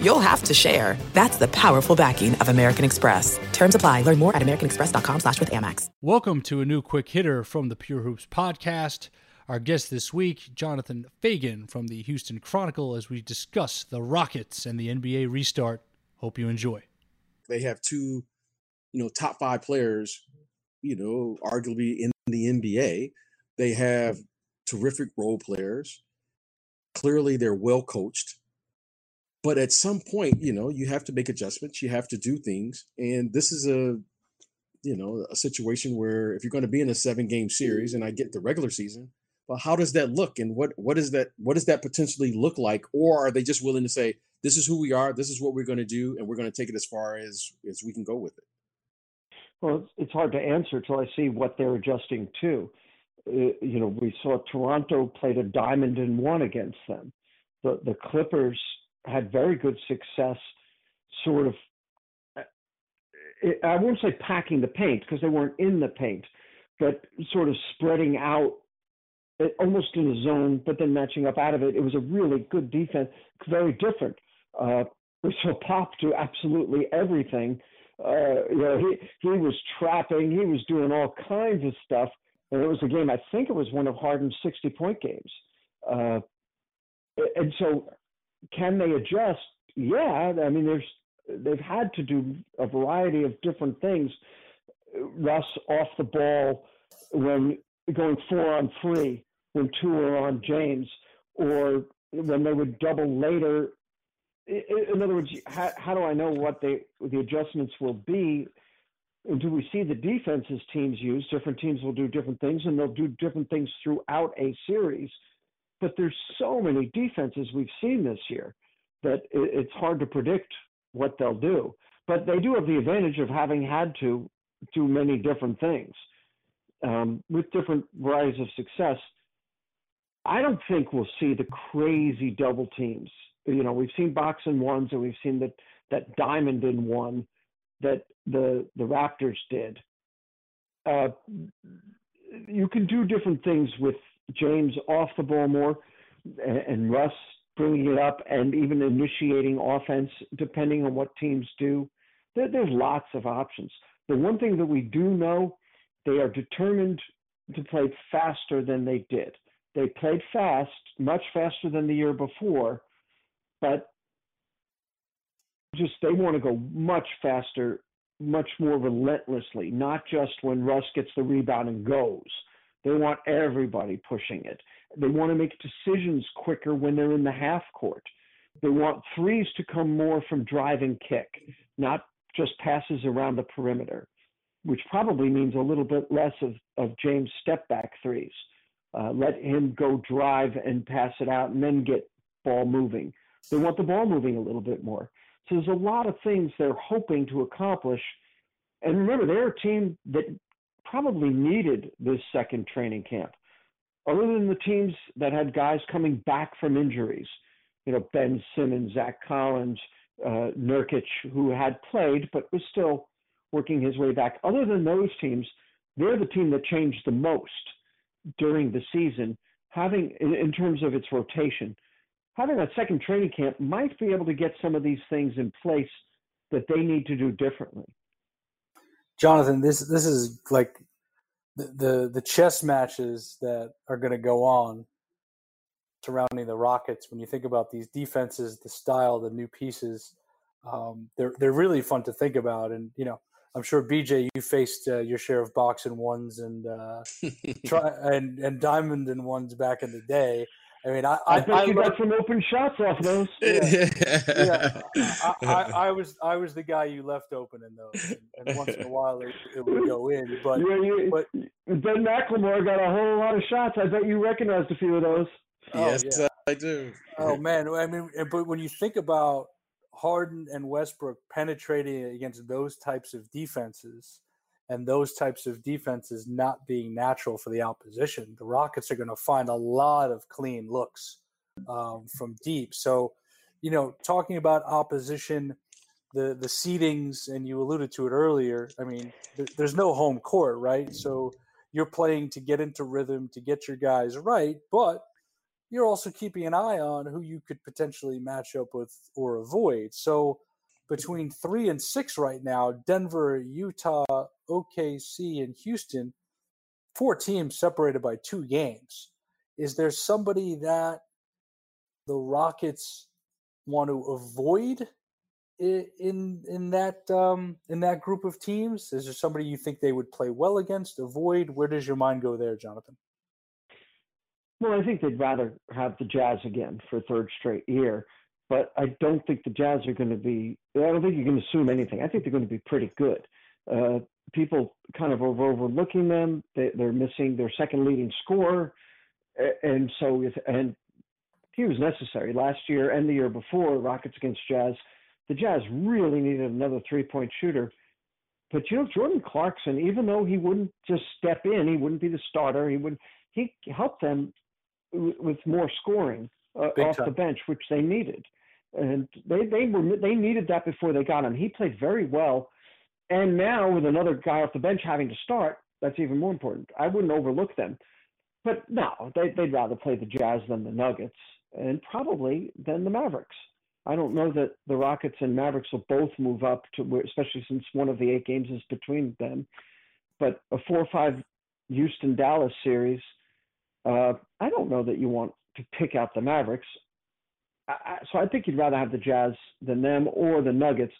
you'll have to share. That's the powerful backing of American Express. Terms apply. Learn more at americanexpress.com slash with Amex. Welcome to a new quick hitter from the Pure Hoops podcast. Our guest this week, Jonathan Feigen from the Houston Chronicle, as we discuss the Rockets and the NBA restart. Hope you enjoy. They have two, you know, top five players, you know, arguably in the NBA. They have terrific role players. Clearly, they're well coached. But at some point, you know, you have to make adjustments. You have to do things. And this is a, you know, a situation where if you're going to be in a seven game series, and I get the regular season, well, how does that look? And what what is that what does that potentially look like? Or are they just willing to say, this is who we are, this is what we're going to do, and we're going to take it as far as as we can go with it? Well, it's hard to answer until I see what they're adjusting to. Uh, you know, we saw Toronto played a diamond and one against them. The the Clippers had very good success, sort of. I won't say packing the paint because they weren't in the paint, but sort of spreading out, eh, almost in a zone, but then matching up out of it. It was a really good defense, very different. Uh, saw Pop to absolutely everything. Uh, you know, he he was trapping, he was doing all kinds of stuff, and it was a game. I think it was one of Harden's sixty-point games. Uh, and so can they adjust? Yeah, I mean, there's they've had to do a variety of different things. Russ off the ball when going four on three when two are on James, or when they would double later. In other words, how, how do I know what they the adjustments will be? And do we see the defenses teams use? Different teams will do different things, and they'll do different things throughout a series. But there's so many defenses we've seen this year that it's hard to predict what they'll do. But they do have the advantage of having had to do many different things um, with different varieties of success. I don't think we'll see the crazy double teams. You know, we've seen box and ones, and we've seen that that diamond in one that the the Raptors did. Uh, you can do different things with James off the ball more, and, Russ bringing it up and even initiating offense, depending on what teams do. There, there's lots of options. The one thing that we do know, they are determined to play faster than they did. They played fast, much faster than the year before, but just they want to go much faster, much more relentlessly, not just when Russ gets the rebound and goes. They want everybody pushing it. They want to make decisions quicker when they're in the half court. They want threes to come more from drive and kick, not just passes around the perimeter, which probably means a little bit less of, of James' step back threes. Uh, let him go drive and pass it out and then get ball moving. They want the ball moving a little bit more. So there's a lot of things they're hoping to accomplish. And remember, they're a team that probably needed this second training camp. Other than the teams that had guys coming back from injuries, you know, Ben Simmons, Zach Collins, uh, Nurkic, who had played but was still working his way back. Other than those teams, they're the team that changed the most during the season, having in, in terms of its rotation. Having a second training camp might be able to get some of these things in place that they need to do differently. Jonathan, this this is like the the, the chess matches that are going to go on surrounding the Rockets. When you think about these defenses, the style, the new pieces, um, they're they're really fun to think about. And you know, I'm sure BJ, you faced uh, your share of box and ones and uh, try and and diamond and ones back in the day. I mean, I, I, I bet I you got some open shots off those. Yeah, yeah. I, I, I, was I was the guy you left open in those, and, and once in a while it, it, would go in. But, yeah, you, but Ben McLemore got a whole lot of shots. I bet you recognized a few of those. Oh, yes, yeah. Uh, I do. Oh man, I mean, but when you think about Harden and Westbrook penetrating against those types of defenses, and those types of defenses not being natural for the opposition, the Rockets are going to find a lot of clean looks um, from deep. So, you know, talking about opposition, the the seedings, and you alluded to it earlier. I mean, th- there's no home court, right? So you're playing to get into rhythm, to get your guys right, but you're also keeping an eye on who you could potentially match up with or avoid. So between three and six right now Denver, Utah, OKC, and Houston, four teams separated by two games. Is there somebody that the Rockets want to avoid in in that um, in that group of teams? Is there somebody you think they would play well against, avoid? Where does your mind go there, Jonathan? Well, I think they'd rather have the Jazz again for a third straight year but I don't think the Jazz are going to be. I don't think you can assume anything. I think they're going to be pretty good. Uh, people kind of are overlooking them. They, are missing their second leading scorer, and so if, and he was necessary last year and the year before. Rockets against Jazz, the Jazz really needed another three-point shooter. But you know, Jordan Clarkson, even though he wouldn't just step in, he wouldn't be the starter. He would he helped them with more scoring uh, off time. the bench, which they needed and they they were they needed that before they got him. He played very well, and now with another guy off the bench having to start, that's even more important. I wouldn't overlook them, but no, they, they'd rather play the Jazz than the Nuggets, and probably than the Mavericks. I don't know that the Rockets and Mavericks will both move up to where, especially since one of the eight games is between them. But a four or five Houston Dallas series, uh, I don't know that you want to pick out the Mavericks. I, so I think you'd rather have the Jazz than them or the Nuggets.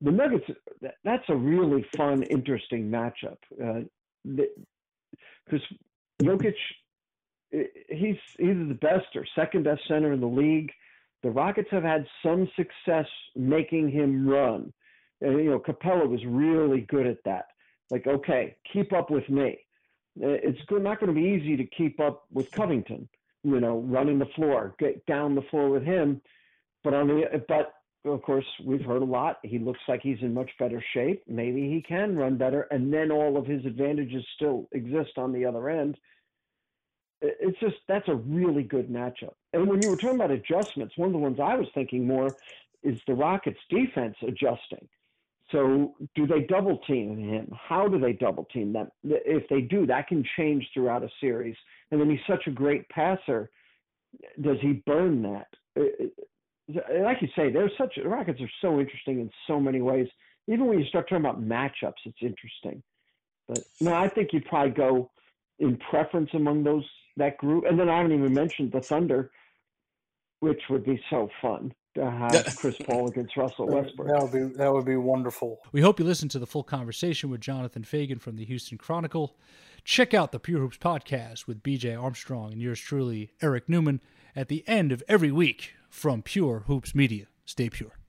The Nuggets, that's a really fun, interesting matchup. Because uh, Jokic, he's either the best or second best center in the league. The Rockets have had some success making him run. And, you know, Capela was really good at that. Like, okay, keep up with me. It's not going to be easy to keep up with Covington you know, running the floor, get down the floor with him. But on the but of course we've heard a lot. He looks like he's in much better shape. Maybe he can run better, and then all of his advantages still exist on the other end. It's just that's a really good matchup. And when you were talking about adjustments, one of the ones I was thinking more is the Rockets' defense adjusting. So, do they double team him? How do they double team them? If they do, that can change throughout a series. And then he's such a great passer. Does he burn that? Uh, uh, like you say, there's such the Rockets are so interesting in so many ways. Even when you start talking about matchups, it's interesting. But no, I think you'd probably go in preference among those that group. And then I haven't even mentioned the Thunder, which would be so fun to have Chris Paul against Russell Westbrook. That would be that would be wonderful. We hope you listened to the full conversation with Jonathan Feigen from the Houston Chronicle. Check out the Pure Hoops podcast with BJ Armstrong and yours truly, Eric Newman, at the end of every week from Pure Hoops Media. Stay pure.